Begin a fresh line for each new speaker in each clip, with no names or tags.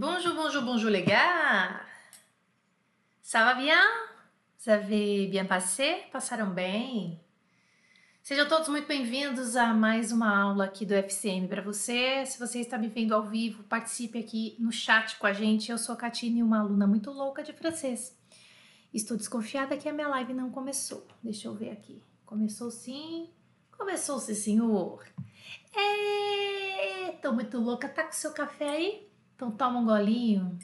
Bonjour, bonjour, bonjour les gars! Ça va bien? Vous avez bien passé? Passaram bem? Sejam todos muito bem-vindos a mais uma aula aqui do FCM para você. Se você está me vendo ao vivo, participe aqui no chat com a gente. Eu sou a Catine, uma aluna muito louca de francês. Estou desconfiada que a minha live não começou. Deixa eu ver aqui. Começou sim. Começou sim, senhor. Tô muito louca. Tá com seu café aí? Então toma um golinho,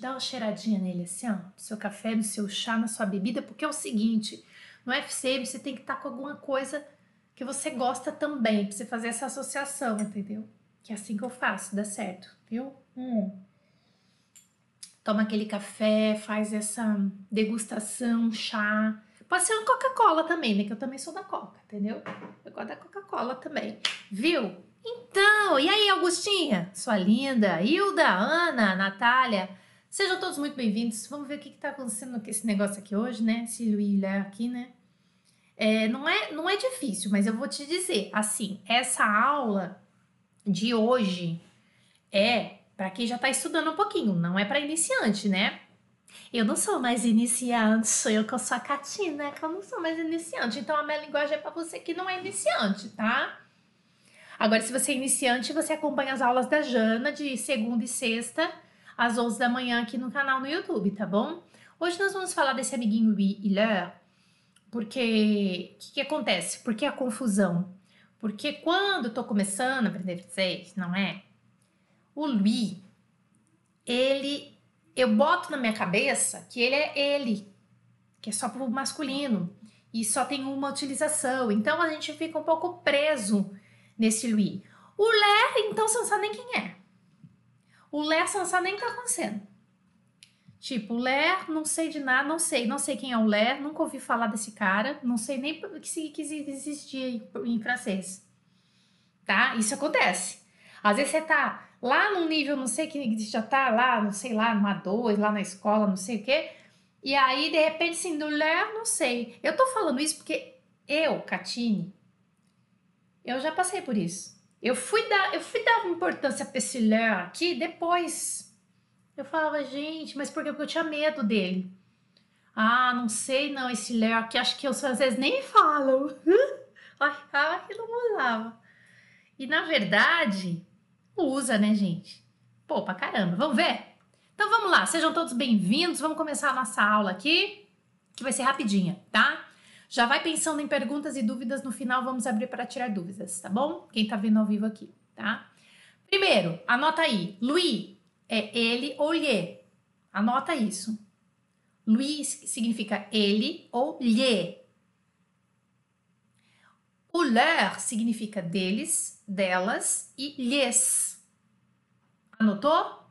dá uma cheiradinha nele assim, ó, no seu café, no seu chá, na sua bebida, porque é o seguinte, no FCM você tem que estar tá com alguma coisa que você gosta também, pra você fazer essa associação, entendeu? Que é assim que eu faço, dá certo, viu? Hum. Toma aquele café, faz essa degustação, chá. Pode ser uma Coca-Cola também, né? Que eu também sou da Coca, entendeu? Eu gosto da Coca-Cola também, viu? Então, e aí, Augustinha? Sua linda, Hilda, Ana, Natália, sejam todos muito bem-vindos. Vamos ver o que está acontecendo com esse negócio aqui hoje, né? Esse Louis aqui, né? É, não, é, não é difícil, mas eu vou te dizer, assim, essa aula de hoje é para quem já está estudando um pouquinho, não é para iniciante, né? Eu não sou mais iniciante, eu que eu sou a Catina, que eu não sou mais iniciante. Então a minha linguagem é para você que não é iniciante, tá? Agora, se você é iniciante, você acompanha as aulas da Jana de segunda e sexta, às 11 da manhã, aqui no canal no YouTube, tá bom? Hoje nós vamos falar desse amiguinho Louis e Leur, porque o que, que, acontece? Por que a confusão? Porque quando eu tô começando a aprender francês, não é? O Louis, ele, eu boto na minha cabeça que ele é ele, que é só pro masculino e só tem uma utilização. Então a gente fica um pouco preso nesse Louis. O Lé, então, você não sabe nem quem é. O Lé, você não sabe nem o que tá acontecendo. Tipo, o Lé, não sei de nada, não sei, não sei quem é o Lé, nunca ouvi falar desse cara, não sei nem que, que existia em francês. Tá? Isso acontece. Às vezes você tá lá num nível, não sei que já tá lá, não sei lá, numa 2, lá na escola, não sei o quê. E aí, de repente, assim, do Lé, não sei. Eu tô falando isso porque eu, Catine, eu já passei por isso. Eu fui dar, eu fui dar importância para esse Léo aqui depois. Eu falava, gente, mas por quê? Porque eu tinha medo dele. Ah, não sei não, esse Léo aqui, acho que eu às vezes nem falo. ai, ai, que não usava. E na verdade, usa, né, gente? Pô, pra caramba. Vamos ver? Então vamos lá, sejam todos bem-vindos. Vamos começar a nossa aula aqui, que vai ser rapidinha, tá? Já vai pensando em perguntas e dúvidas, no final vamos abrir para tirar dúvidas, tá bom? Quem tá vendo ao vivo aqui, tá? Primeiro, anota aí. Louis é ele ou lhe. Anota isso. Louis significa ele ou lhe. O leur significa deles, delas e lhes. Anotou?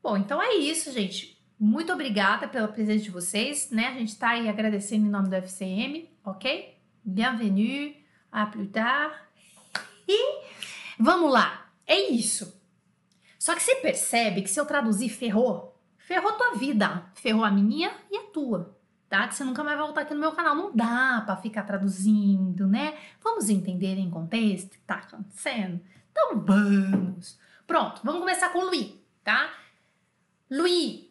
Bom, então é isso, gente. Muito obrigada pela presença de vocês, né? A gente está aí agradecendo em nome do FCM, ok? Bienvenue, à plus tard. E vamos lá, é isso. Só que você percebe que se eu traduzir ferrou, ferrou tua vida, ferrou a minha e a tua, tá? Que você nunca mais vai voltar aqui no meu canal. Não dá para ficar traduzindo, né? Vamos entender em contexto o que tá acontecendo? Então vamos. Pronto, vamos começar com o Louis, tá? Louis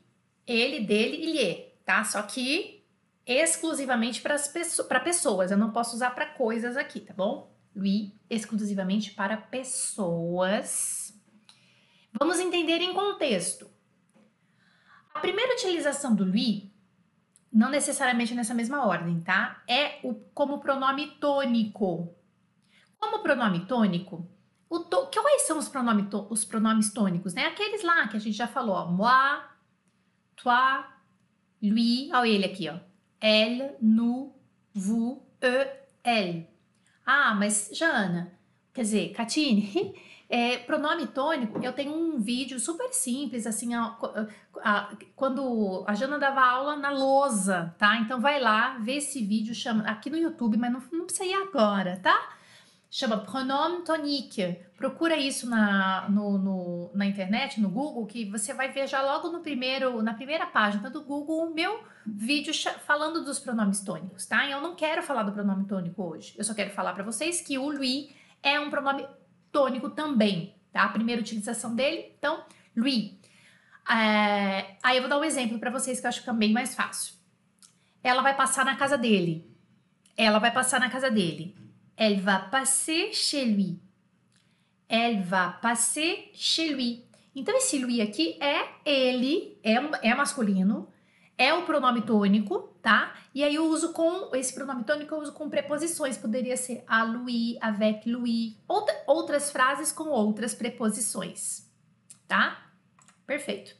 ele, dele e lhe, tá? Só que exclusivamente para pessoas, pessoas. Eu não posso usar para coisas aqui, tá bom? Lui exclusivamente para pessoas. Vamos entender em contexto. A primeira utilização do lui, não necessariamente nessa mesma ordem, tá? É o, como pronome tônico. Como pronome tônico, o to, quais são os, pronome, os pronomes tônicos, né? Aqueles lá que a gente já falou, ó, moi, toi, lui, olha ele aqui, ó. Elle, nous, vous, eux, elle. Ah, mas Jana, quer dizer, Catine, é, pronome tônico, eu tenho um vídeo super simples, assim, a, a, quando a Jana dava aula na lousa, tá? Então vai lá, vê esse vídeo, chama, aqui no YouTube, mas não, não precisa ir agora, tá? Chama Pronome Tonique. Procura isso na, no, no, na internet, no Google, que você vai ver já logo no primeiro, na primeira página do Google o meu vídeo falando dos pronomes tônicos, tá? Eu não quero falar do pronome tônico hoje. Eu só quero falar para vocês que o lui é um pronome tônico também, tá? A primeira utilização dele, então, lui. É, aí eu vou dar um exemplo para vocês que eu acho que fica bem mais fácil. Ela vai passar na casa dele. Ela vai passar na casa dele. Elle va passer chez lui. Elle va passer chez lui. Então, esse lui aqui é ele, é, é masculino, é o pronome tônico, tá? E aí eu uso com esse pronome tônico, eu uso com preposições. Poderia ser a lui, avec lui, outra, outras frases com outras preposições, tá? Perfeito.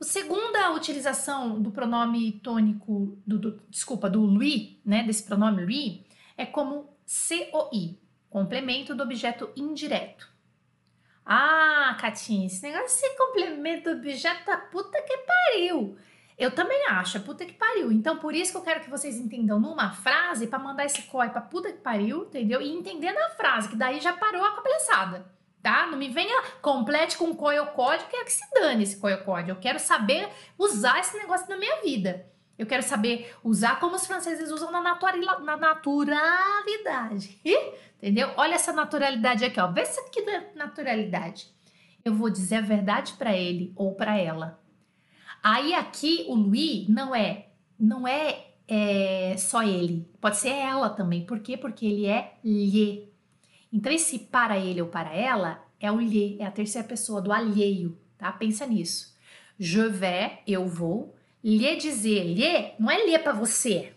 A segunda utilização do pronome tônico, do, do, desculpa, do lui, né, desse pronome lui, é como COI, complemento do objeto indireto. Ah, Catinha, esse negócio de complemento do objeto da puta que pariu. Eu também acho, é puta que pariu. Então, por isso que eu quero que vocês entendam numa frase para mandar esse coi pra puta que pariu, entendeu? E entender na frase, que daí já parou a palhaçada tá? Não me venha complete com coiocode, eu quero que se dane esse coiocode. Eu quero saber usar esse negócio na minha vida. Eu quero saber usar como os franceses usam na, na naturalidade. Entendeu? Olha essa naturalidade aqui, ó. Vê isso aqui da naturalidade. Eu vou dizer a verdade para ele ou para ela. Aí aqui o Louis não é, não é, é, só ele. Pode ser ela também. Por quê? Porque ele é lhe. Então, esse para ele ou para ela é o lhe, é a terceira pessoa do alheio, tá? Pensa nisso. Je vais, eu vou. Lhe dizer, lhe não é lhe para você.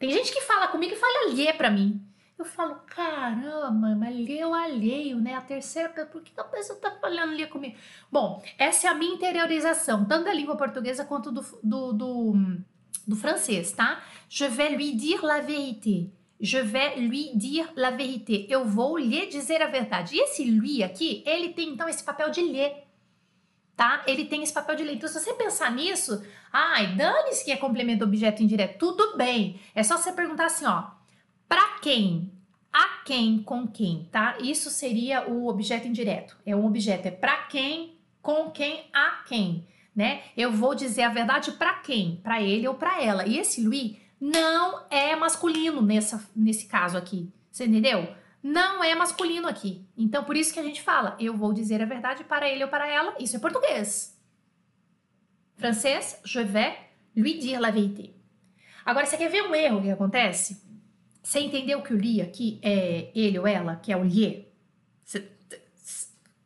Tem gente que fala comigo e fala lhe para mim. Eu falo, caramba, mas lhe o alheio, né? A terceira, por que a pessoa tá falando lhe comigo? Bom, essa é a minha interiorização, tanto da língua portuguesa quanto do, do, do, do francês, tá? Je vais lui dire la vérité. Je vais lui dire la vérité. Eu vou lhe dizer a verdade. E esse lui aqui, ele tem então esse papel de lhe, tá? Ele tem esse papel de lhe. Então, se você pensar nisso, ai, dane-se que é complemento objeto indireto. Tudo bem. É só você perguntar assim, ó. Para quem? A quem? Com quem, tá? Isso seria o objeto indireto. É um objeto, é para quem, com quem, a quem, né? Eu vou dizer a verdade para quem? Para ele ou para ela. E esse lui não é masculino nessa, nesse caso aqui. Você entendeu? Não é masculino aqui. Então, por isso que a gente fala, eu vou dizer a verdade para ele ou para ela. Isso é português. Francês, je vais lui dire la vérité. Agora, você quer ver um erro que acontece? Você entendeu que o li aqui é ele ou ela, que é o lhe? Você,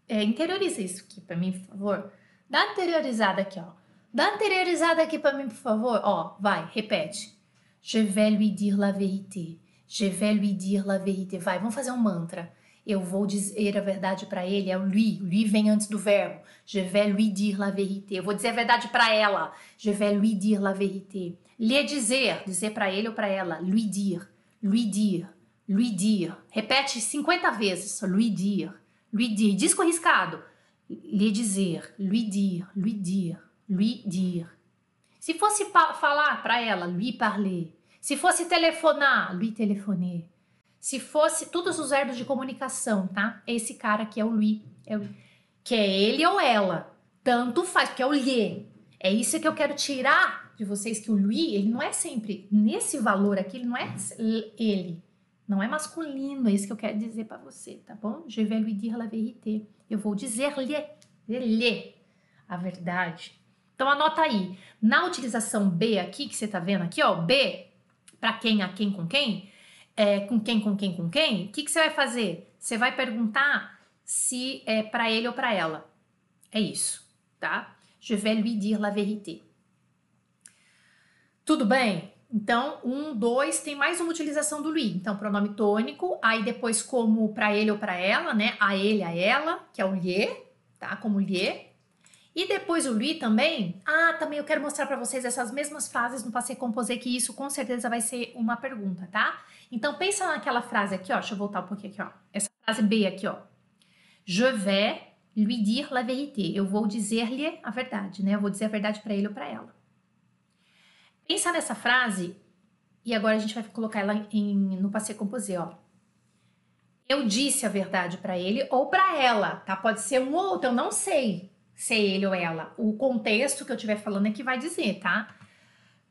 é, interioriza isso aqui para mim, por favor. Dá anteriorizada aqui, ó. Dá anteriorizada aqui para mim, por favor. Ó, vai, repete. Je vais lui dire la vérité. Je vais lui dire la vérité. Vai, vamos fazer um mantra. Eu vou dizer a verdade para ele. É o lui. Lui vem antes do verbo. Je vais lui dire la vérité. Eu vou dizer a verdade para ela. Je vais lui dire la vérité. Lhe dizer, dizer para ele ou para ela. Lui dire, lui dire, lui dire. Repete 50 vezes. Lui dire, lui dire. Disco arriscado. Lhe dizer, lui dire, lui dire, lui dire. Se fosse falar para ela, lui parler. Se fosse telefonar, lui telefoner. Se fosse todos os verbos de comunicação, tá? Esse cara que é o lui, é o, que é ele ou ela. Tanto faz, porque é o lhe. É isso que eu quero tirar de vocês que o lui, ele não é sempre nesse valor aqui, ele não é ele. Não é masculino, é isso que eu quero dizer para você, tá bom? Je vais lui dire la vérité. Eu vou dizer-lhe, lhe a verdade. Então anota aí. Na utilização B aqui, que você tá vendo aqui, ó, B, para quem, a quem, com quem, é, com quem, com quem, com quem, o que, que você vai fazer? Você vai perguntar se é para ele ou para ela. É isso, tá? Je vais lui dire la vérité. Tudo bem? Então, um, dois, tem mais uma utilização do lui. Então, pronome tônico, aí depois como para ele ou para ela, né? A ele, a ela, que é o lhe, tá? Como lhe. E depois o lui também. Ah, também eu quero mostrar para vocês essas mesmas frases no passé composé, que isso com certeza vai ser uma pergunta, tá? Então pensa naquela frase aqui, ó. Deixa eu voltar um pouquinho aqui, ó. Essa frase B aqui, ó. Je vais lui dire la vérité. Eu vou dizer-lhe a verdade, né? Eu vou dizer a verdade para ele ou para ela. Pensa nessa frase e agora a gente vai colocar ela em, no passé composé, ó. Eu disse a verdade para ele ou para ela, tá? Pode ser um ou outro, eu não sei se é ele ou ela. O contexto que eu estiver falando é que vai dizer, tá?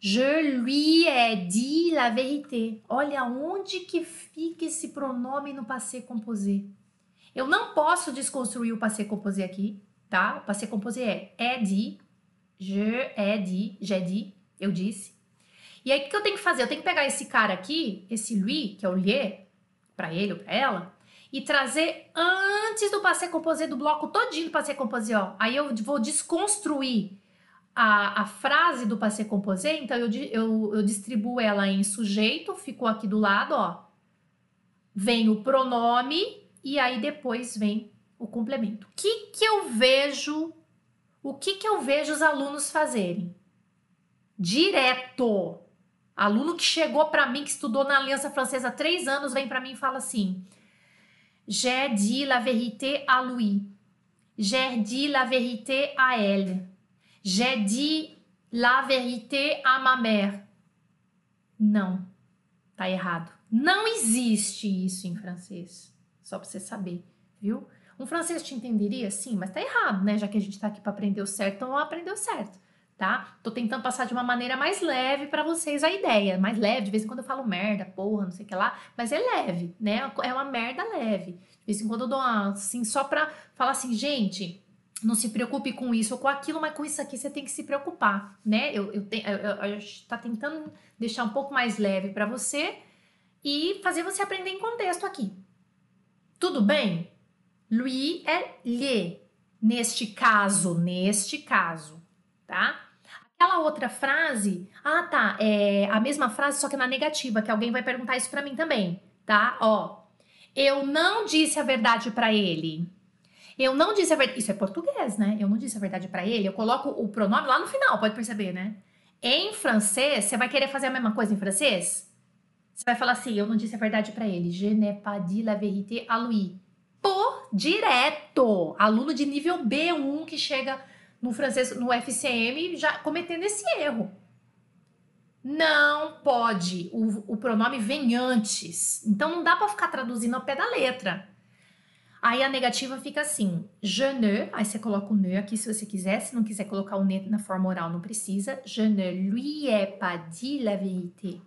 Je lui ai dit la vérité. Olha onde que fica esse pronome no passé composé. Eu não posso desconstruir o passé composé aqui, tá? O passé composé é é dit, Je ai dit, j'ai dit, eu disse. E aí, o que eu tenho que fazer? Eu tenho que pegar esse cara aqui, esse lui, que é o lhe, para ele ou para ela, e trazer antes do passé composé do bloco todinho do passé composé, ó. Aí eu vou desconstruir a, a frase do passé composé, então eu, eu, eu distribuo ela em sujeito, ficou aqui do lado, ó. Vem o pronome e aí depois vem o complemento. O que que eu vejo? O que que eu vejo os alunos fazerem? Direto. Aluno que chegou para mim, que estudou na Aliança Francesa há três anos, vem para mim e fala assim: J'ai dit la vérité à Louis. J'ai dit la vérité à elle. J'ai dit la vérité à ma mère. Não, tá errado. Não existe isso em francês. Só para você saber, viu? Um francês te entenderia? Sim, mas tá errado, né? Já que a gente tá aqui para aprender o certo, então aprendeu certo, tá? Tô tentando passar de uma maneira mais leve para vocês a ideia. Mais leve, de vez em quando eu falo merda, porra, não sei o que lá, mas é leve, né? É uma merda leve. De vez em quando eu dou uma, assim, só pra falar assim, gente, não se preocupe com isso ou com aquilo, mas com isso aqui você tem que se preocupar, né? Eu, eu, eu, eu, eu tá tentando deixar um pouco mais leve para você e fazer você aprender em contexto aqui. Tudo bem? Lui é lhe, neste caso, neste caso, tá? Aquela outra frase, ah tá, é a mesma frase, só que na negativa, que alguém vai perguntar isso para mim também, tá? Ó, eu não disse a verdade para ele. Eu não disse a verdade. Isso é português, né? Eu não disse a verdade para ele. Eu coloco o pronome lá no final, pode perceber, né? Em francês, você vai querer fazer a mesma coisa em francês? Você vai falar assim: eu não disse a verdade para ele. Je n'ai pas dit la vérité à lui. Por direto. Aluno de nível B1 que chega no francês, no FCM, já cometendo esse erro. Não pode. O, o pronome vem antes. Então não dá para ficar traduzindo ao pé da letra. Aí a negativa fica assim: je ne, aí você coloca o ne aqui se você quiser, se não quiser colocar o ne na forma oral, não precisa. Je ne lui ai pas dit la vérité.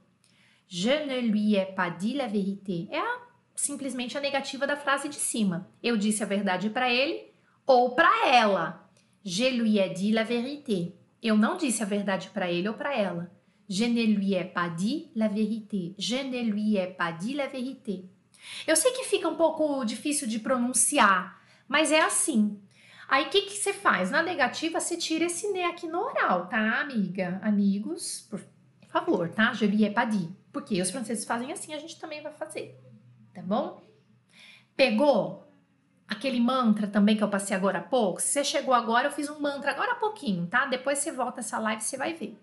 Je ne lui ai pas dit la vérité. É a, simplesmente a negativa da frase de cima. Eu disse a verdade para ele ou para ela. Je lui ai dit la vérité. Eu não disse a verdade para ele ou para ela. Je ne lui ai pas dit la vérité. Je ne lui ai pas dit la vérité. Eu sei que fica um pouco difícil de pronunciar, mas é assim. Aí o que, que você faz? Na negativa, você tira esse né aqui no oral, tá, amiga? Amigos, por favor, tá? Je lui ai pas dit. Porque os franceses fazem assim, a gente também vai fazer, tá bom? Pegou aquele mantra também que eu passei agora há pouco? Se você chegou agora, eu fiz um mantra agora há pouquinho, tá? Depois você volta essa live, você vai ver.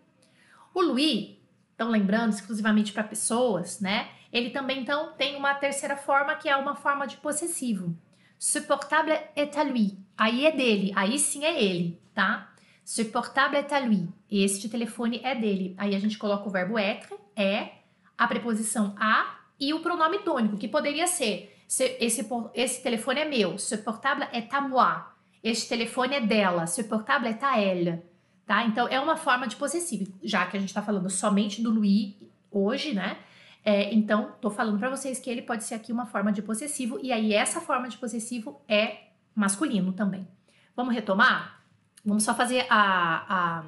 O Louis, estão lembrando exclusivamente para pessoas, né? Ele também, então, tem uma terceira forma, que é uma forma de possessivo. Ce portable est à lui. Aí é dele, aí sim é ele, tá? Ce portable est à lui. Este telefone é dele. Aí a gente coloca o verbo être, é, a preposição a e o pronome tônico, que poderia ser esse, esse telefone é meu, ce portable est à moi. Este telefone é dela, ce portable est à elle. Tá? Então é uma forma de possessivo, já que a gente está falando somente do Louis hoje, né? É, então, tô falando para vocês que ele pode ser aqui uma forma de possessivo, e aí essa forma de possessivo é masculino também. Vamos retomar? Vamos só fazer a, a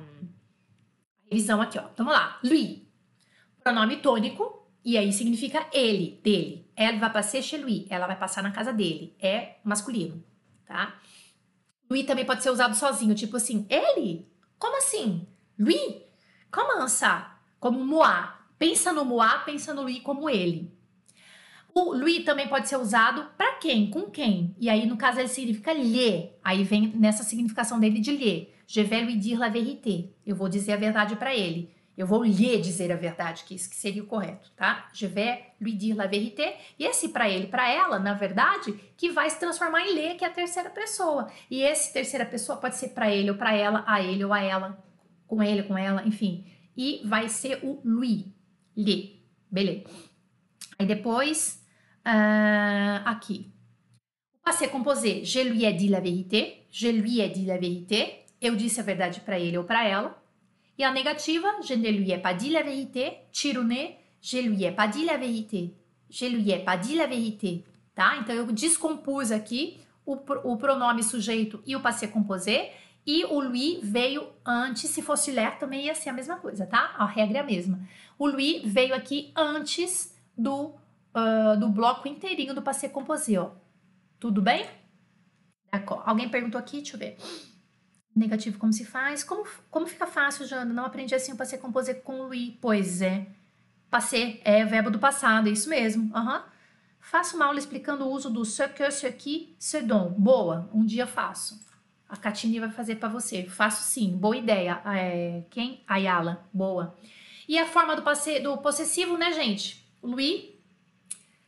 revisão aqui, ó. Então, vamos lá. Lui, pronome tônico, e aí significa ele, dele. Ela vai passar chez lui, ela vai passar na casa dele. É masculino, tá? Lui também pode ser usado sozinho, tipo assim, ele? Como assim? Lui? Como ça? Como moi, Pensa no Moá, pensa no Lui como ele. O Lui também pode ser usado para quem? Com quem? E aí, no caso, ele significa lhe. Aí vem nessa significação dele de lhe. Je vais lui dire la vérité. Eu vou dizer a verdade para ele. Eu vou lhe dizer a verdade, que isso que seria o correto, tá? Je vais lui dire la vérité. E esse para ele, para ela, na verdade, que vai se transformar em lhe, que é a terceira pessoa. E esse terceira pessoa pode ser para ele ou para ela, a ele ou a ela, com ele, com ela, enfim. E vai ser o lui, lhe. Beleza. Aí depois, uh, aqui. O passé composé, je lui ai dit la vérité. Je lui ai dit la vérité. Eu disse a verdade para ele ou para ela. E a negativa, je ne lui ai pas dit la vérité. Tiro o ne, je lui ai pas dit la vérité. Je lui ai pas dit la vérité. Tá? Então eu descompus aqui o, o pronome sujeito e o passé composé E o Louis veio antes, se fosse ler também ia ser a mesma coisa, tá? A regra é a mesma. O Louis veio aqui antes do, uh, do bloco inteirinho do passé composé, ó. Tudo bem? Alguém perguntou aqui, deixa eu ver. Negativo, como se faz? Como, como fica fácil, Jana? Não aprendi assim o passé composé com Louis. Pois é. Passé é verbo do passado, é isso mesmo. Uhum. Faço uma aula explicando o uso do ce que, ce qui, ce dont. Boa, um dia faço. A Catine vai fazer para você. Faço sim, boa ideia. É, quem? Ayala, boa. E a forma do, passe, do possessivo, né, gente? Louis,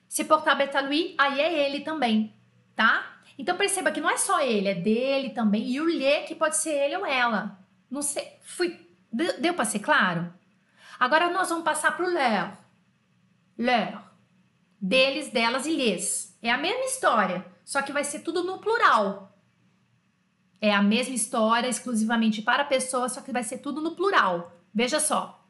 se portar à Louis, aí é ele também, tá? Então perceba que não é só ele, é dele também. E o lhe, que pode ser ele ou ela. Não sei, fui, deu, deu para ser claro? Agora nós vamos passar para o leur. Leur. Deles, delas e lhes. É a mesma história, só que vai ser tudo no plural. É a mesma história exclusivamente para a pessoa, só que vai ser tudo no plural. Veja só.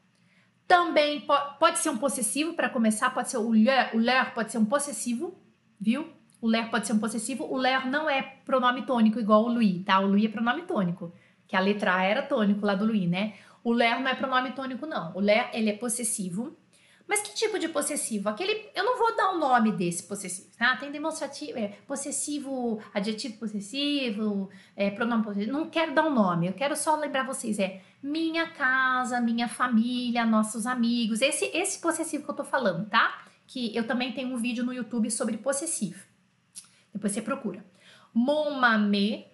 Também po pode ser um possessivo para começar, pode ser o leur, o leur pode ser um possessivo, viu? O leur pode ser um possessivo. O leur não é pronome tônico igual o Louis, tá? O Louis é pronome tônico, que a letra A era tônico lá do Louis, né? O ler não é pronome tônico, não. O ler, ele é possessivo. Mas que tipo de possessivo? Aquele, eu não vou dar o nome desse possessivo, tá? Tem demonstrativo, é, possessivo, adjetivo possessivo, é, pronome possessivo. Não quero dar um nome, eu quero só lembrar vocês, é minha casa, minha família, nossos amigos. Esse, esse possessivo que eu tô falando, tá? Que eu também tenho um vídeo no YouTube sobre possessivo. Depois você procura. Mon mamé,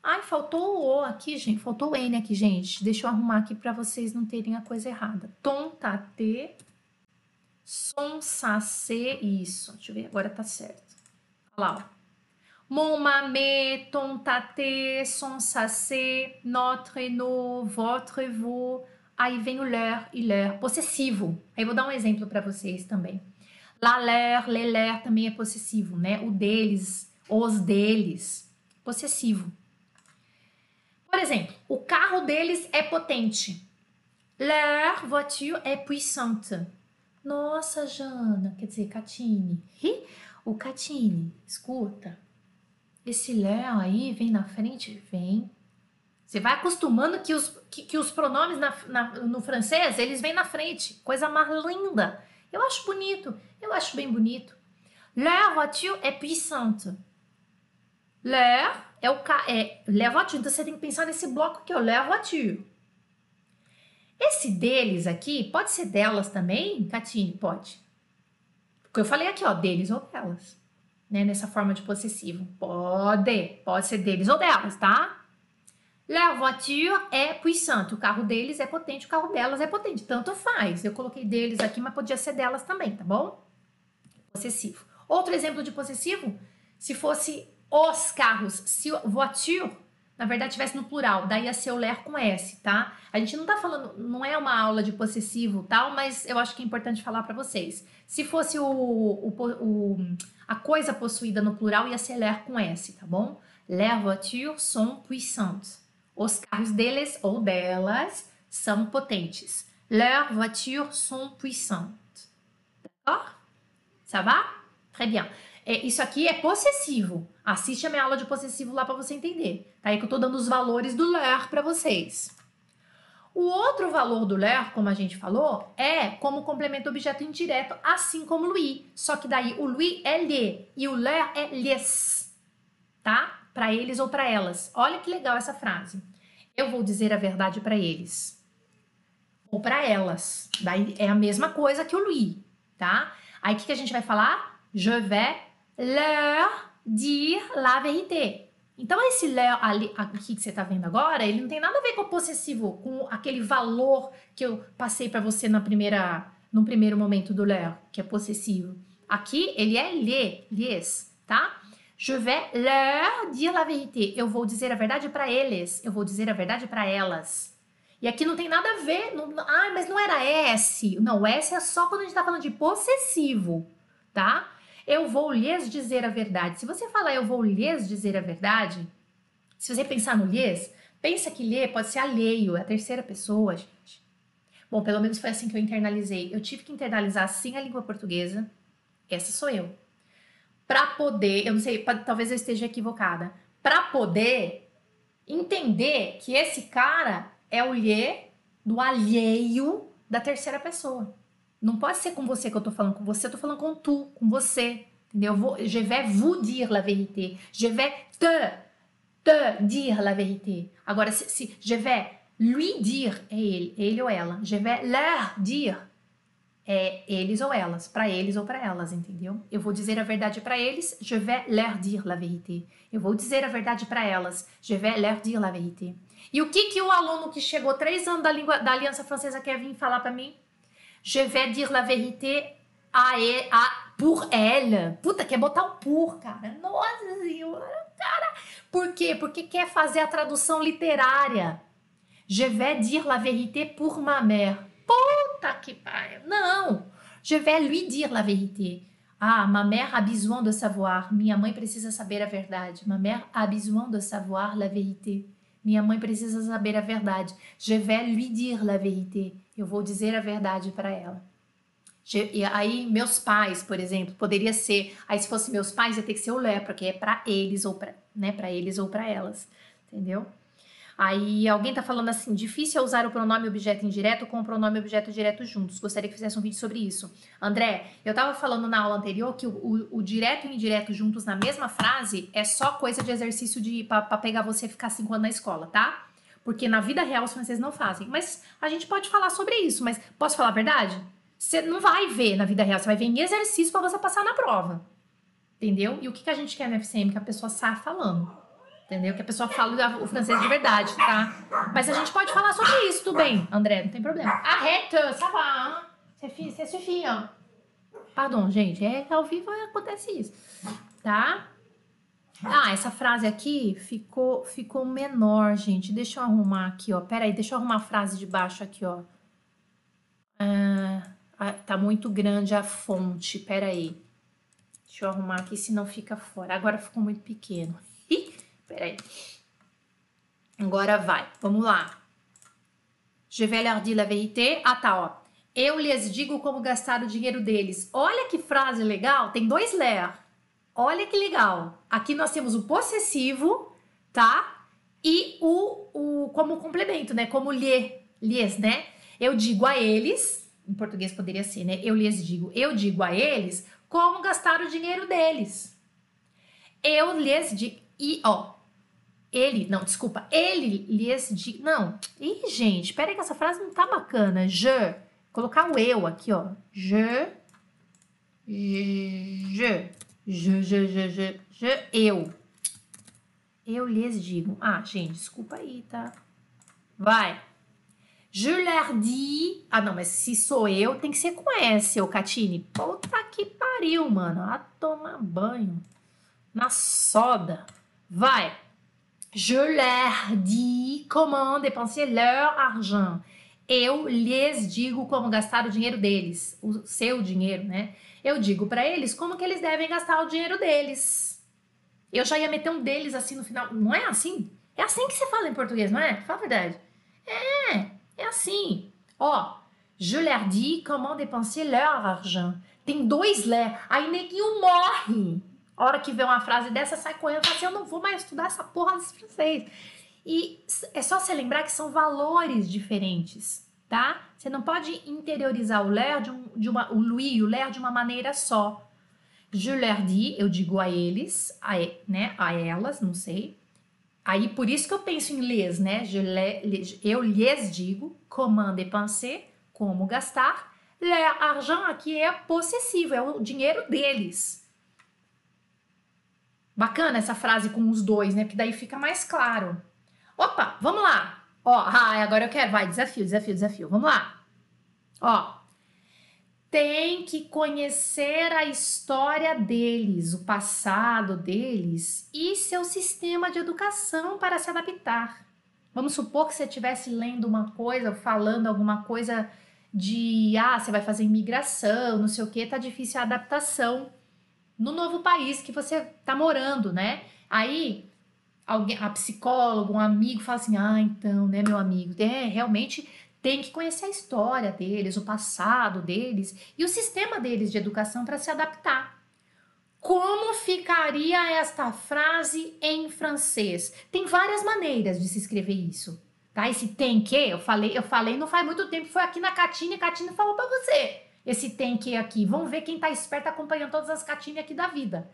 Ai, faltou o O aqui, gente. Faltou o N aqui, gente. Deixa eu arrumar aqui para vocês não terem a coisa errada. Tom, tate, som, sacê. Isso. Deixa eu ver, agora tá certo. Olha lá, ó. Mon mamé, ton tate, son sacê, notre, no, votre, vos. Aí vem o leur e leur, possessivo. Aí vou dar um exemplo para vocês também. La leur, le leur também é possessivo, né? O deles, os deles, possessivo. Por exemplo, o carro deles é potente. Leur voiture est puissante. Nossa, Jana, quer dizer, Catine. O Catine, escuta. Esse leur aí vem na frente? Vem. Você vai acostumando que os, que, que os pronomes na, na, no francês, eles vêm na frente. Coisa mais linda. Eu acho bonito. Eu acho bem bonito. Leur voiture est puissante. Leur é o é la voiture. Então você tem que pensar nesse bloco aqui, ó, la voiture. Esse deles aqui, pode ser delas também, Catine? Pode. Porque eu falei aqui, ó, deles ou delas. Né, nessa forma de possessivo. Pode, pode ser deles ou delas, tá? La voiture é puissante. O carro deles é potente, o carro delas é potente. Tanto faz. Eu coloquei deles aqui, mas podia ser delas também, tá bom? Possessivo. Outro exemplo de possessivo, se fosse os carros. Se voiture, na verdade, tivesse no plural, daí ia ser o ler com S, tá? A gente não tá falando, não é uma aula de possessivo tal, mas eu acho que é importante falar para vocês. Se fosse o, o, o, a coisa possuída no plural, ia ser ler com S, tá bom? Les voitures sont puissantes. Os carros deles ou delas são potentes. Leurs voitures sont puissantes. D'accord? Ça va? Très bien. É, isso aqui é possessivo. Assiste a minha aula de possessivo lá para você entender. Tá aí que eu tô dando os valores do ler para vocês. O outro valor do ler, como a gente falou, é como complemento objeto indireto, assim como Louis. Só que daí o Louis é lhe e o ler é lhes, tá? Para eles ou para elas. Olha que legal essa frase. Eu vou dizer a verdade para eles ou para elas. Daí é a mesma coisa que o Louis, tá? Aí o que, que a gente vai falar? Je vais leur dire la vérité. Então, esse leur ali, aqui que você está vendo agora, ele não tem nada a ver com o possessivo, com aquele valor que eu passei para você na primeira, no primeiro momento do leur, que é possessivo. Aqui, ele é lhe, lhes, tá? Je vais leur dire la vérité. Eu vou dizer a verdade para eles. Eu vou dizer a verdade para elas. E aqui não tem nada a ver. Não, ah, mas não era S. Não, S é só quando a gente está falando de possessivo, tá? Eu vou lhes dizer a verdade. Se você falar eu vou lhes dizer a verdade, se você pensar no lhes, pensa que lhe pode ser alheio, é a terceira pessoa, gente. Bom, pelo menos foi assim que eu internalizei. Eu tive que internalizar sim a língua portuguesa. Essa sou eu. Para poder, eu não sei, talvez eu esteja equivocada. Para poder entender que esse cara é o lhe do alheio da terceira pessoa. Não pode ser com você que eu tô falando, com você eu tô falando com tu, com você. Entendeu? Vou, je vais vous dire la vérité. Je vais te, te dire la vérité. Agora, se, se je vais lui dire, é ele, ele ou ela. Je vais leur dire, é eles ou elas, para eles ou para elas, entendeu? Eu vou dizer a verdade para eles, je vais leur dire la vérité. Eu vou dizer a verdade para elas, je vais leur dire la vérité. E o que que o aluno que chegou três anos da língua da Aliança Francesa quer vir falar para mim? Je vais dire la vérité à, elle, à pour elle. Puta, quer botar o por, cara. Nossa senhora, cara. Por quê? Porque quer fazer a tradução literária. Je vais dire la vérité pour ma mère. Puta que pariu. Não. Je vais lui dire la vérité. Ah, ma mère a besoin de savoir. Minha mãe precisa saber a verdade. Ma mère a besoin de savoir la vérité. Minha mãe precisa saber a verdade. Je vais lui dire la vérité. Eu vou dizer a verdade para ela. E aí, meus pais, por exemplo, poderia ser. Aí, se fosse meus pais, ia ter que ser o lé, porque é para eles ou para né, eles ou para elas. Entendeu? Aí alguém tá falando assim: difícil é usar o pronome objeto indireto com o pronome objeto direto juntos. Gostaria que fizesse um vídeo sobre isso. André, eu tava falando na aula anterior que o, o, o direto e indireto juntos na mesma frase é só coisa de exercício de para pegar você ficar cinco anos na escola, tá? Porque na vida real os franceses não fazem. Mas a gente pode falar sobre isso. Mas posso falar a verdade? Você não vai ver na vida real, você vai ver em exercício para você passar na prova. Entendeu? E o que, que a gente quer no FCM? Que a pessoa saia falando. Entendeu? Que a pessoa fala o francês de verdade, tá? Mas a gente pode falar sobre isso, tudo bem, André, não tem problema. Arrête, ça va, c'est suffit, hein? Pardon, gente, é ao vivo acontece isso, tá? Ah, essa frase aqui ficou, ficou menor, gente. Deixa eu arrumar aqui, ó. Pera aí, deixa eu arrumar a frase de baixo aqui, ó. Ah, tá muito grande a fonte, pera aí. Deixa eu arrumar aqui, senão fica fora. Agora ficou muito pequeno. Peraí. Agora vai. Vamos lá. Je vais leur dire la vérité. Ah, tá, ó. Eu lhes digo como gastar o dinheiro deles. Olha que frase legal. Tem dois ler. Olha que legal. Aqui nós temos o possessivo, tá? E o, o como complemento, né? Como lhe, lhes, né? Eu digo a eles, em português poderia ser, né? Eu lhes digo, eu digo a eles como gastar o dinheiro deles. Eu lhes digo, e ó, ele, não, desculpa, ele lhes diz. Não. Ih, gente, peraí que essa frase não tá bacana. Je. Colocar o eu aqui, ó. Je. Je. Je, je, je, je, je, eu. Eu lhes digo. Ah, gente, desculpa aí, tá? Vai. Je leur dis. Ah, não, mas se sou eu, tem que ser com S, ô Catine. Puta que pariu, mano. A tomar banho. Na soda. Vai. Je leur dis comment dépenser leur argent. Eu lhes digo como gastar o dinheiro deles, o seu dinheiro, né? Eu digo para eles como que eles devem gastar o dinheiro deles. Eu já ia meter um deles assim no final. Não é assim? É assim que você fala em português, não é? Fala a verdade. É, é assim. Ó, je leur dis comment dépenser leur argent. Tem dois lé. Aí neguinho morre. A hora que vê uma frase dessa, sai correndo e fala assim: eu não vou mais estudar essa porra desse francês. E é só você lembrar que são valores diferentes, tá? Você não pode interiorizar o ler de, um, de uma, o lui e o ler de uma maneira só. Je leur dis, eu digo a eles, a, né, a elas, não sei. Aí por isso que eu penso em les, né? Je le, eu lhes digo comment dépenser, como gastar. Leur argent aqui é possessivo, é o dinheiro deles. Bacana essa frase com os dois, né? Porque daí fica mais claro. Opa, vamos lá. Ó, ah, agora eu quero. Vai, desafio, desafio, desafio. Vamos lá. Ó, tem que conhecer a história deles, o passado deles e seu sistema de educação para se adaptar. Vamos supor que você estivesse lendo uma coisa, falando alguma coisa de ah, você vai fazer imigração, não sei o que, tá difícil a adaptação no novo país que você está morando, né? Aí alguém, a psicóloga, um amigo fala assim: "Ah, então, né, meu amigo, é realmente tem que conhecer a história deles, o passado deles e o sistema deles de educação para se adaptar. Como ficaria esta frase em francês? Tem várias maneiras de se escrever isso. Tá? Esse tem que, eu falei, eu falei não faz muito tempo, foi aqui na Catinha, a Catinha falou para você. Esse tem que aqui. Vamos ver quem tá esperto acompanhando todas as Catinhas aqui da vida.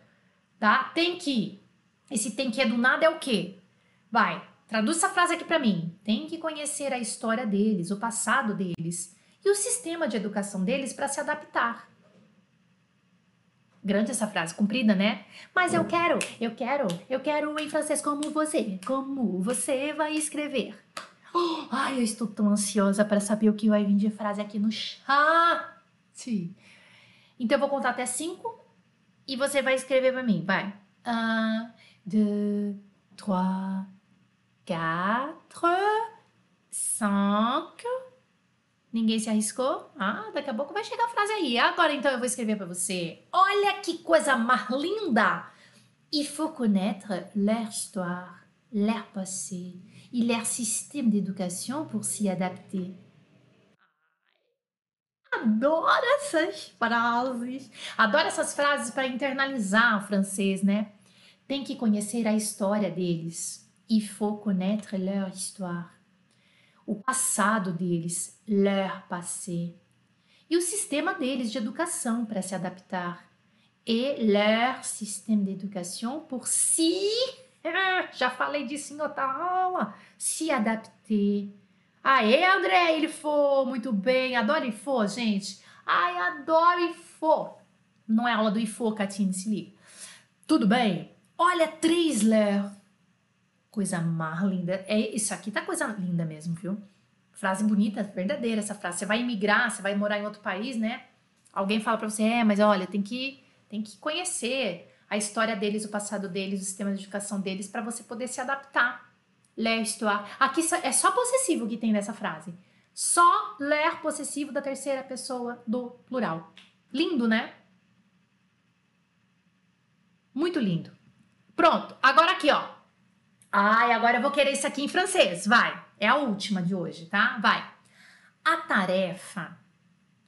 Tá? Tem que. Esse tem que é do nada é o quê? Vai, traduz essa frase aqui para mim. Tem que conhecer a história deles, o passado deles e o sistema de educação deles para se adaptar. Grande essa frase, comprida, né? Mas eu quero, eu quero, eu quero em francês como você. Como você vai escrever? Ai, eu estou tão ansiosa para saber o que vai vir de frase aqui no chat. Então eu vou contar até cinco e você vai escrever para mim. Vai. Un, deux, trois, quatre, cinq. Ninguém se arriscou? Ah, daqui a pouco vai chegar a frase aí. Agora então eu vou escrever para você. Olha que coisa mais linda! Il faut connaître leur histoire, leur passé et leur système d'éducation pour s'y adapter. Adoro essas frases. Adoro essas frases para internalizar o francês, né? Tem que conhecer a história deles. Il faut connaître leur histoire o passado deles, leur passé, e o sistema deles de educação para se adaptar, e leur système d'éducation pour si, já falei disso em outra aula, se adapter. Aê, André, ele for muito bem, adoro IFO, gente. Ai, adoro IFO. Não é aula do IFO, Catine, se liga. Tudo bem? Olha, três leur Coisa mais linda. É, isso aqui tá coisa linda mesmo, viu? Frase bonita, verdadeira essa frase. Você vai imigrar, você vai morar em outro país, né? Alguém fala para você, é, mas olha, tem que, tem que conhecer a história deles, o passado deles, o sistema de educação deles, para você poder se adaptar. L'histoire. Aqui é só possessivo que tem nessa frase. Só ler possessivo da terceira pessoa do plural. Lindo, né? Muito lindo. Pronto. Agora aqui, ó. Ai, agora eu vou querer isso aqui em francês. Vai. É a última de hoje, tá? Vai. A tarefa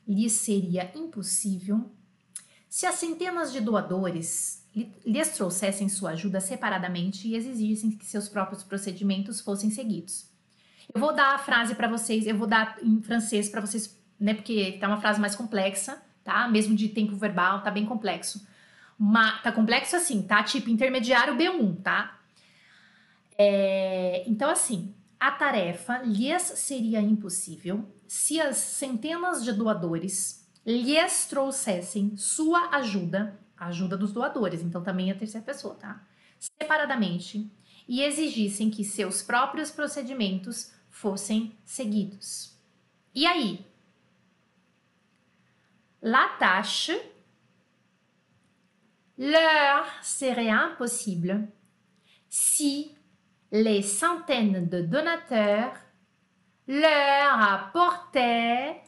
lhe seria impossível se as centenas de doadores lhes trouxessem sua ajuda separadamente e exigissem que seus próprios procedimentos fossem seguidos. Eu vou dar a frase para vocês, eu vou dar em francês para vocês, né? Porque tá uma frase mais complexa, tá? Mesmo de tempo verbal, tá bem complexo. Uma, tá complexo assim, tá? Tipo intermediário B1, tá? É, então, assim, a tarefa lhes seria impossível se as centenas de doadores lhes trouxessem sua ajuda, a ajuda dos doadores, então também a terceira pessoa, tá? Separadamente e exigissem que seus próprios procedimentos fossem seguidos. E aí? La tâche leur serait impossible si les centaines de donateurs leur apportaient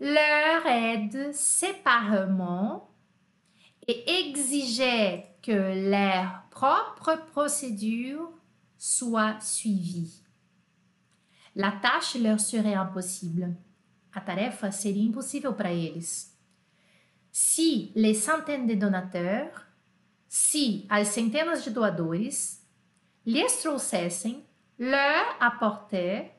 leur aide séparément et exigeaient que leurs propres procédures soient suivies. La tâche leur serait impossible. A tarefa seria impossível para eles. Si les centaines de donateurs, si as centenas de doadores lhes trouxessem, leur apporter,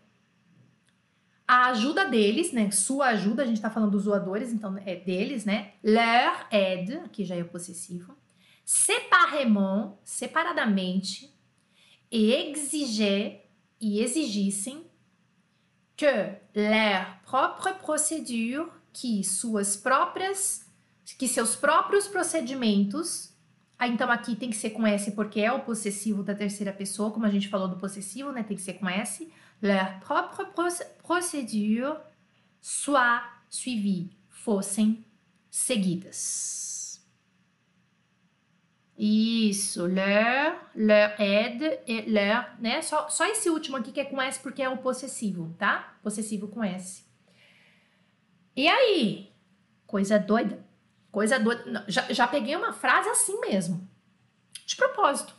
a ajuda deles, né? Sua ajuda, a gente tá falando dos doadores, então é deles, né? Leur aide, aqui já é o possessivo. Séparément, separadamente. E exiger, e exigissem que leur propre procédure, que suas próprias, que seus próprios procedimentos ah, então aqui tem que ser com S porque é o possessivo da terceira pessoa, como a gente falou do possessivo, né? Tem que ser com S. Leur propre procédure soit suivie, fossem seguidas. Isso, leur, leur aide e leur, né? Só, só esse último aqui que é com S porque é o possessivo, tá? Possessivo com S. E aí? Coisa doida. Coisa doida. Já, já peguei uma frase assim mesmo. De propósito.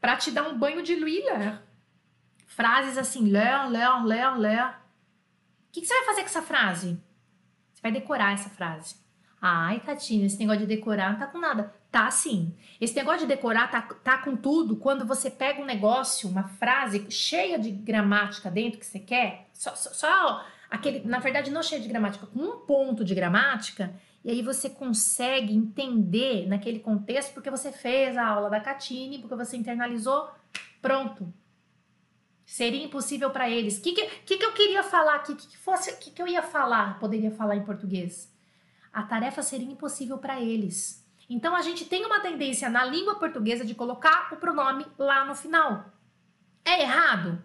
Para te dar um banho de Louis Ler. Frases assim, ler, ler, ler, ler. O que, você vai fazer com essa frase? Você vai decorar essa frase. Ai, Catinha, esse negócio de decorar não tá com nada. Tá sim. Esse negócio de decorar tá, tá com tudo. Quando você pega um negócio, uma frase cheia de gramática dentro que você quer, só, só, só aquele, na verdade, não cheia de gramática, com um ponto de gramática, e aí você consegue entender naquele contexto porque você fez a aula da Catine, porque você internalizou, pronto. Seria impossível para eles. O que, que, que, eu queria falar aqui? O que, que, fosse, que, que eu ia falar? Poderia falar em português? A tarefa seria impossível para eles então a gente tem uma tendência na língua portuguesa de colocar o pronome lá no final. É errado?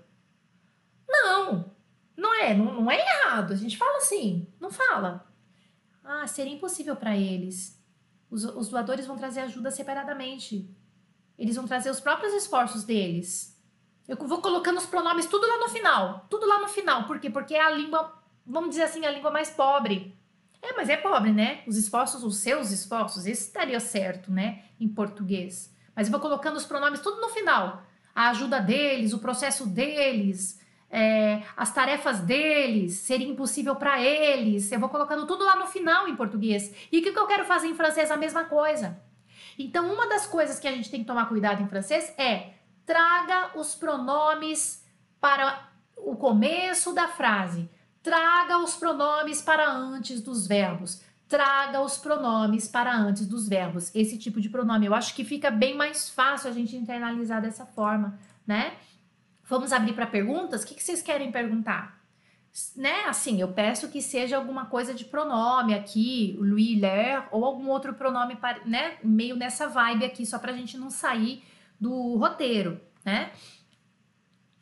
Não, não é, não, não é errado. A gente fala assim, não fala. Ah, seria impossível para eles. Os, os doadores vão trazer ajuda separadamente. Eles vão trazer os próprios esforços deles. Eu vou colocando os pronomes tudo lá no final. Tudo lá no final. Por quê? Porque é a língua, vamos dizer assim, a língua mais pobre. É, mas é pobre, né? Os esforços, os seus esforços, esse estaria certo, né? Em português. Mas eu vou colocando os pronomes tudo no final. A ajuda deles, o processo deles, é, as tarefas deles, seria impossível para eles. Eu vou colocando tudo lá no final em português. E o que, eu quero fazer em francês? A mesma coisa. Então, uma das coisas que a gente tem que tomar cuidado em francês é traga os pronomes para o começo da frase. Traga os pronomes para antes dos verbos. Traga os pronomes para antes dos verbos. Esse tipo de pronome. Eu acho que fica bem mais fácil a gente internalizar dessa forma, né? Vamos abrir para perguntas? O que, vocês querem perguntar? Né? Assim, eu peço que seja alguma coisa de pronome aqui, Louis, Ler, ou algum outro pronome, né? Meio nessa vibe aqui, só para a gente não sair do roteiro, né?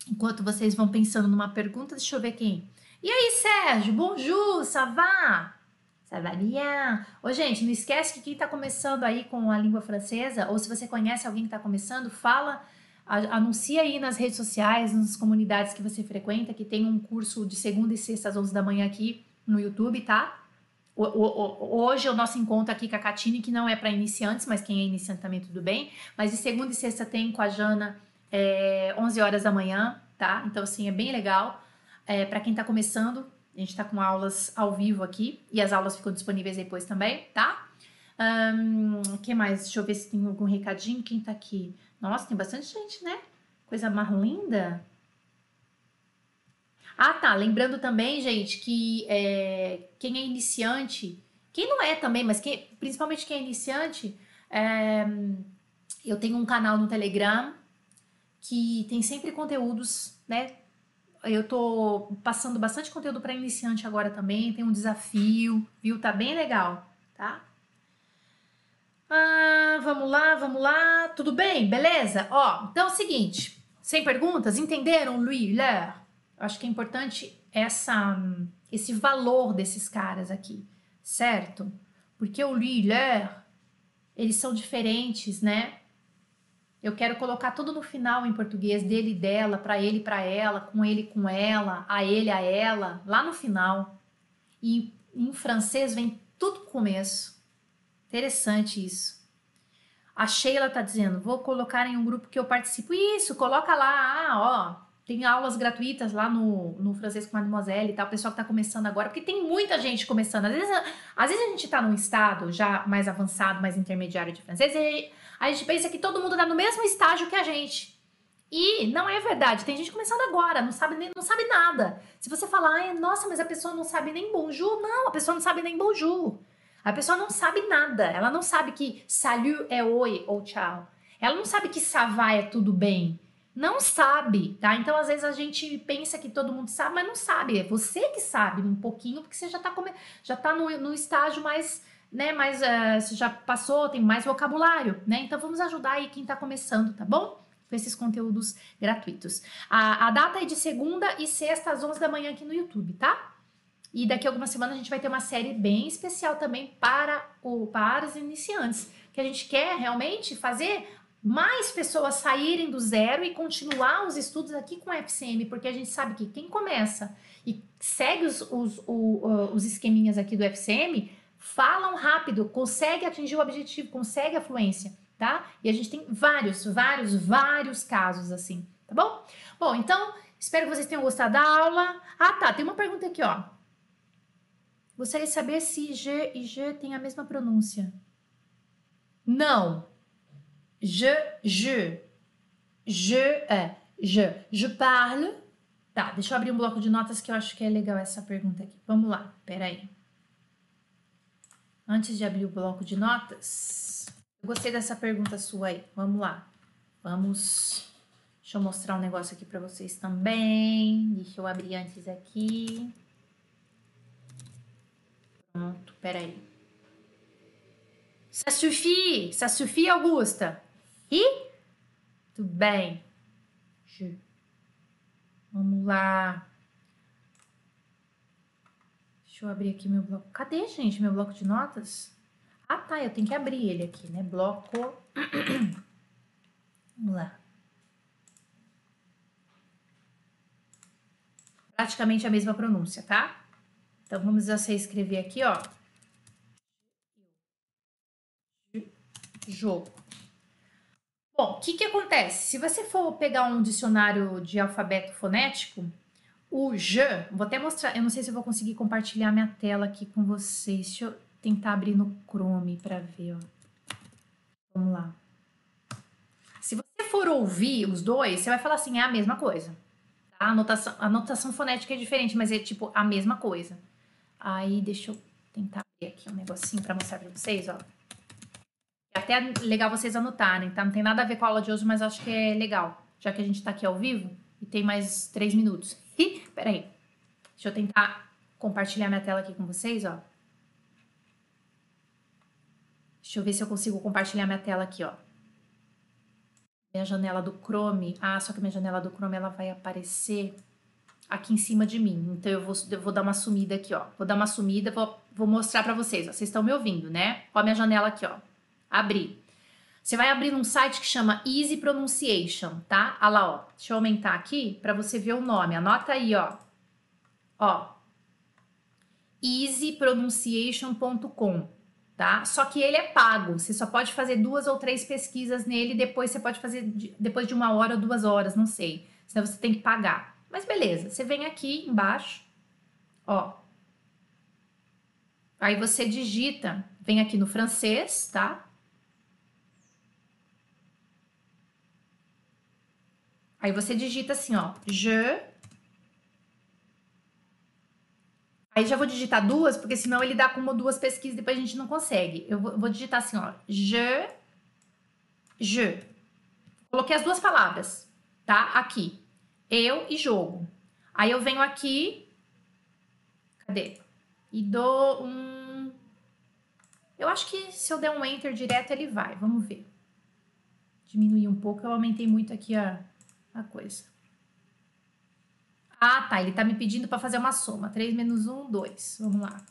Enquanto vocês vão pensando numa pergunta, deixa eu ver quem. E aí, Sérgio? Bonjour, ça va? Ça va bien? Ô, gente, não esquece que quem está começando aí com a língua francesa, ou se você conhece alguém que está começando, fala, anuncia aí nas redes sociais, nas comunidades que você frequenta, que tem um curso de segunda e sexta às 11 da manhã aqui no YouTube, tá? Hoje é o nosso encontro aqui com a Catine, que não é para iniciantes, mas quem é iniciante também tudo bem. Mas de segunda e sexta tem com a Jana é, 11 horas da manhã, tá? Então, assim, é bem legal. É, para quem está começando, a gente está com aulas ao vivo aqui e as aulas ficam disponíveis depois também, tá? O um, que mais? Deixa eu ver se tem algum recadinho. Quem tá aqui? Nossa, tem bastante gente, né? Coisa mais linda. Ah, tá. Lembrando também, gente, que é, quem é iniciante, quem não é também, mas quem, principalmente quem é iniciante, é, eu tenho um canal no Telegram que tem sempre conteúdos, né? Eu tô passando bastante conteúdo para iniciante agora também, tem um desafio, viu? Tá bem legal, tá? Ah, vamos lá, vamos lá. Tudo bem? Beleza? Ó, então é o seguinte, sem perguntas, entenderam Louis Ler? Acho que é importante essa esse valor desses caras aqui, certo? Porque o Louis Ler, eles são diferentes, né? Eu quero colocar tudo no final em português, dele e dela, para ele e para ela, com ele com ela, a ele a ela, lá no final. E em francês vem tudo no começo. Interessante isso. A Sheila tá dizendo, vou colocar em um grupo que eu participo. Isso, coloca lá, ah, ó, tem aulas gratuitas lá no, no Francês com Mademoiselle e tal, o pessoal que tá começando agora, porque tem muita gente começando. Às vezes, às vezes a gente tá num estado já mais avançado, mais intermediário de francês, e a gente pensa que todo mundo tá no mesmo estágio que a gente. E não é verdade. Tem gente começando agora, não sabe nem, não sabe nada. Se você falar, nossa, mas a pessoa não sabe nem bonjour, não, a pessoa não sabe nem bonjour. A pessoa não sabe nada. Ela não sabe que salut é oi ou tchau. Ela não sabe que ça va é tudo bem. Não sabe, tá? Então, às vezes, a gente pensa que todo mundo sabe, mas não sabe. É você que sabe um pouquinho, porque você já tá, come... já tá no, no estágio mais né? Mas uh, você já passou, tem mais vocabulário, né? Então vamos ajudar aí quem está começando, tá bom? Com esses conteúdos gratuitos. A, a data é de segunda e sexta às 11 da manhã aqui no YouTube, tá? E daqui a algumas semanas a gente vai ter uma série bem especial também para, o, para os iniciantes, que a gente quer realmente fazer mais pessoas saírem do zero e continuar os estudos aqui com a FCM, porque a gente sabe que quem começa e segue os, os, os, os esqueminhas aqui do FCM falam rápido, consegue atingir o objetivo, consegue a fluência, tá? E a gente tem vários, vários, vários casos assim, tá bom? Bom, então, espero que vocês tenham gostado da aula. Ah, tá, tem uma pergunta aqui, ó. Gostaria de saber se G e G têm a mesma pronúncia. Não. Je, je. Je, é. Je. Je parle. Tá, deixa eu abrir um bloco de notas que eu acho que é legal essa pergunta aqui. Vamos lá, peraí. Antes de abrir o bloco de notas, eu gostei dessa pergunta sua aí. Vamos lá. Vamos. Deixa eu mostrar um negócio aqui para vocês também. Deixa eu abrir antes aqui. Pronto, peraí. Ça suffit? Ça suffit, Augusta? E? Tudo bem. Vamos lá. Deixa eu abrir aqui meu bloco. Cadê, gente, meu bloco de notas? Ah, tá, eu tenho que abrir ele aqui, né? Bloco. Vamos lá. Praticamente a mesma pronúncia, tá? Então, vamos já escrever aqui, ó. Jogo. Bom, o que que acontece? Se você for pegar um dicionário de alfabeto fonético, o J, vou até mostrar, eu não sei se eu vou conseguir compartilhar minha tela aqui com vocês. Deixa eu tentar abrir no Chrome para ver, ó. Vamos lá. Se você for ouvir os dois, você vai falar assim, é a mesma coisa. Tá? A, notação, a notação fonética é diferente, mas é tipo a mesma coisa. Aí, deixa eu tentar abrir aqui um negocinho para mostrar para vocês, ó. É até legal vocês anotarem, tá? Não tem nada a ver com a aula de hoje, mas acho que é legal, já que a gente tá aqui ao vivo e tem mais três minutos. Ih, peraí. Deixa eu tentar compartilhar minha tela aqui com vocês, ó. Deixa eu ver se eu consigo compartilhar minha tela aqui, ó minha janela do Chrome. Ah, só que minha janela do Chrome ela vai aparecer aqui em cima de mim. Então eu vou, eu vou dar uma sumida aqui, ó. Vou dar uma sumida, vou, vou mostrar para vocês. Ó. Vocês estão me ouvindo, né? Ó minha janela aqui, ó. Abrir. Você vai abrir num site que chama Easy Pronunciation, tá? Olha lá, ó. Deixa eu aumentar aqui para você ver o nome. Anota aí, ó. Ó. easypronunciation.com tá? Só que ele é pago, você só pode fazer duas ou três pesquisas nele, depois você pode fazer de, depois de uma hora ou duas horas, não sei. Senão você tem que pagar. Mas beleza, você vem aqui embaixo, ó. Aí você digita, vem aqui no francês, tá? Aí você digita assim, ó, je Aí já vou digitar duas, porque senão ele dá como duas pesquisas depois a gente não consegue. Eu vou, vou digitar assim, ó. Je, je. Coloquei as duas palavras, tá? Aqui. Eu e jogo. Aí eu venho aqui. Cadê? E dou um. Eu acho que se eu der um enter direto, ele vai. Vamos ver. Diminuir um pouco, eu aumentei muito aqui a, a coisa. Ah, tá. Ele tá me pedindo para fazer uma soma. 3 menos 1, 2. Vamos lá.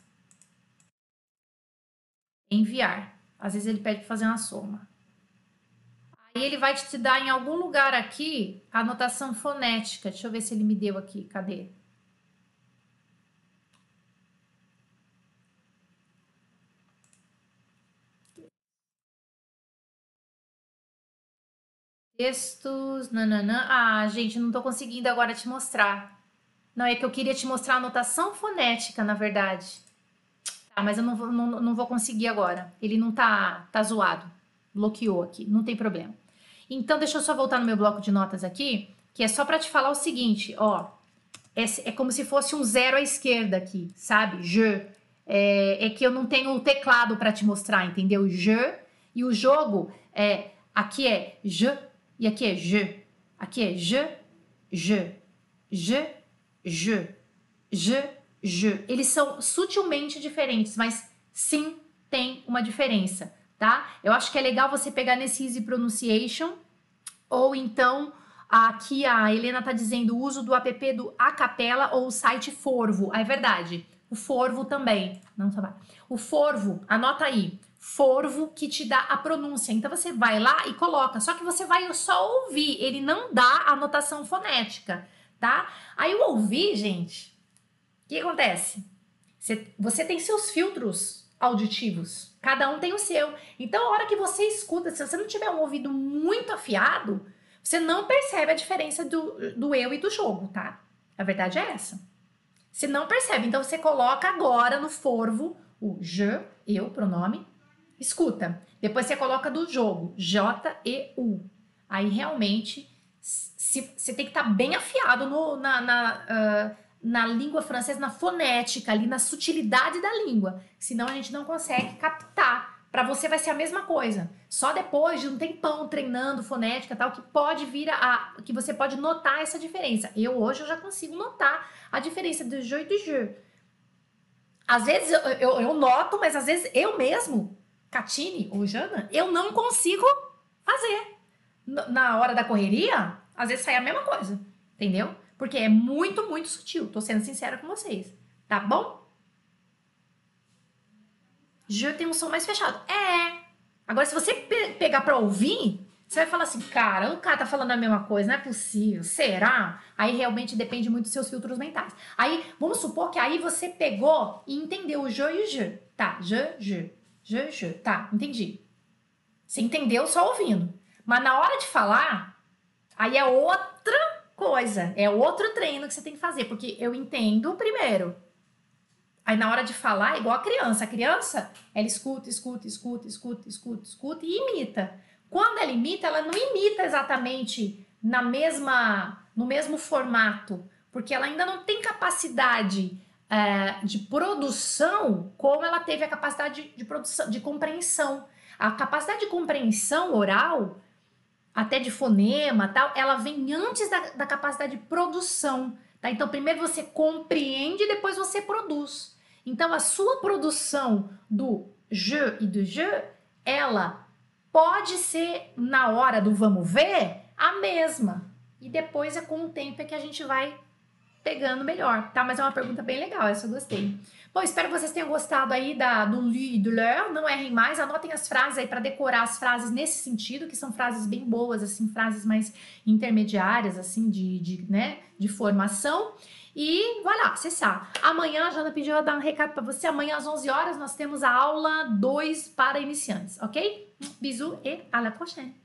Enviar. Às vezes ele pede para fazer uma soma. Aí ele vai te dar em algum lugar aqui a anotação fonética. Deixa eu ver se ele me deu aqui. Cadê? Textos, nananã. Ah, gente, não tô conseguindo agora te mostrar. Não, é que eu queria te mostrar a anotação fonética, na verdade. Tá, mas eu não vou, não, não vou conseguir agora. Ele não tá, tá zoado. Bloqueou aqui, não tem problema. Então, deixa eu só voltar no meu bloco de notas aqui, que é só para te falar o seguinte, ó. É, é, como se fosse um zero à esquerda aqui, sabe? Je. É, é que eu não tenho o teclado para te mostrar, entendeu? Je. E o jogo é. Aqui é je e aqui é je. Aqui é je, je, je, je, je, je. Eles são sutilmente diferentes, mas sim tem uma diferença, tá? Eu acho que é legal você pegar nesse easy pronunciation ou então aqui a Helena tá dizendo o uso do app do Acapela ou o site Forvo. Ah, é verdade. O Forvo também. Não tá O Forvo, anota aí. Forvo que te dá a pronúncia. Então você vai lá e coloca. Só que você vai só ouvir. Ele não dá a anotação fonética tá? Aí o ouvir, gente, o que acontece? Você, você tem seus filtros auditivos, cada um tem o seu. Então, a hora que você escuta, se você não tiver um ouvido muito afiado, você não percebe a diferença do, do eu e do jogo, tá? A verdade é essa. Você não percebe. Então, você coloca agora no forvo o je, eu, pronome, escuta. Depois você coloca do jogo, J-E-U. Aí realmente você tem que estar tá bem afiado no, na, na, uh, na língua francesa, na fonética, ali na sutilidade da língua. Senão a gente não consegue captar. Para você vai ser a mesma coisa. Só depois de um tempão treinando fonética tal, que pode vir a. que você pode notar essa diferença. Eu hoje eu já consigo notar a diferença do je e do je. Às vezes eu, eu, eu noto, mas às vezes eu mesmo, Catine ou Jana, eu não consigo fazer. Na hora da correria, às vezes sai a mesma coisa, entendeu? Porque é muito, muito sutil. Tô sendo sincera com vocês, tá bom? Je tem um som mais fechado. É. Agora, se você pe pegar pra ouvir, você vai falar assim, cara, o cara tá falando a mesma coisa, não é possível, será? Aí realmente depende muito dos seus filtros mentais. Aí, vamos supor que aí você pegou e entendeu o je e o je. Tá, je, je, je, je. Tá, entendi. Você entendeu só ouvindo. Mas na hora de falar, aí é outra coisa. É outro treino que você tem que fazer. Porque eu entendo primeiro. Aí na hora de falar, é igual a criança. A criança, ela escuta, escuta, escuta, escuta, escuta, escuta e imita. Quando ela imita, ela não imita exatamente na mesma, no mesmo formato, porque ela ainda não tem capacidade é, de produção como ela teve a capacidade de, produção, de compreensão. A capacidade de compreensão oral, até de fonema tal, ela vem antes da, da capacidade de produção. Tá? Então, primeiro você compreende, depois você produz. Então, a sua produção do je e do je, ela pode ser, na hora do vamos ver, a mesma. E depois é com o tempo é que a gente vai pegando melhor, tá? Mas é uma pergunta bem legal, essa eu gostei. Bom, espero que vocês tenham gostado aí da, do lui e do leur, não errem mais, anotem as frases aí para decorar as frases nesse sentido, que são frases bem boas, assim, frases mais intermediárias, assim, de, de, né, de formação. E vai lá, acessar. Amanhã a Jana pediu a dar um recado para você. Amanhã às 11 horas nós temos a aula 2 para iniciantes, ok? Bisous e à la prochaine!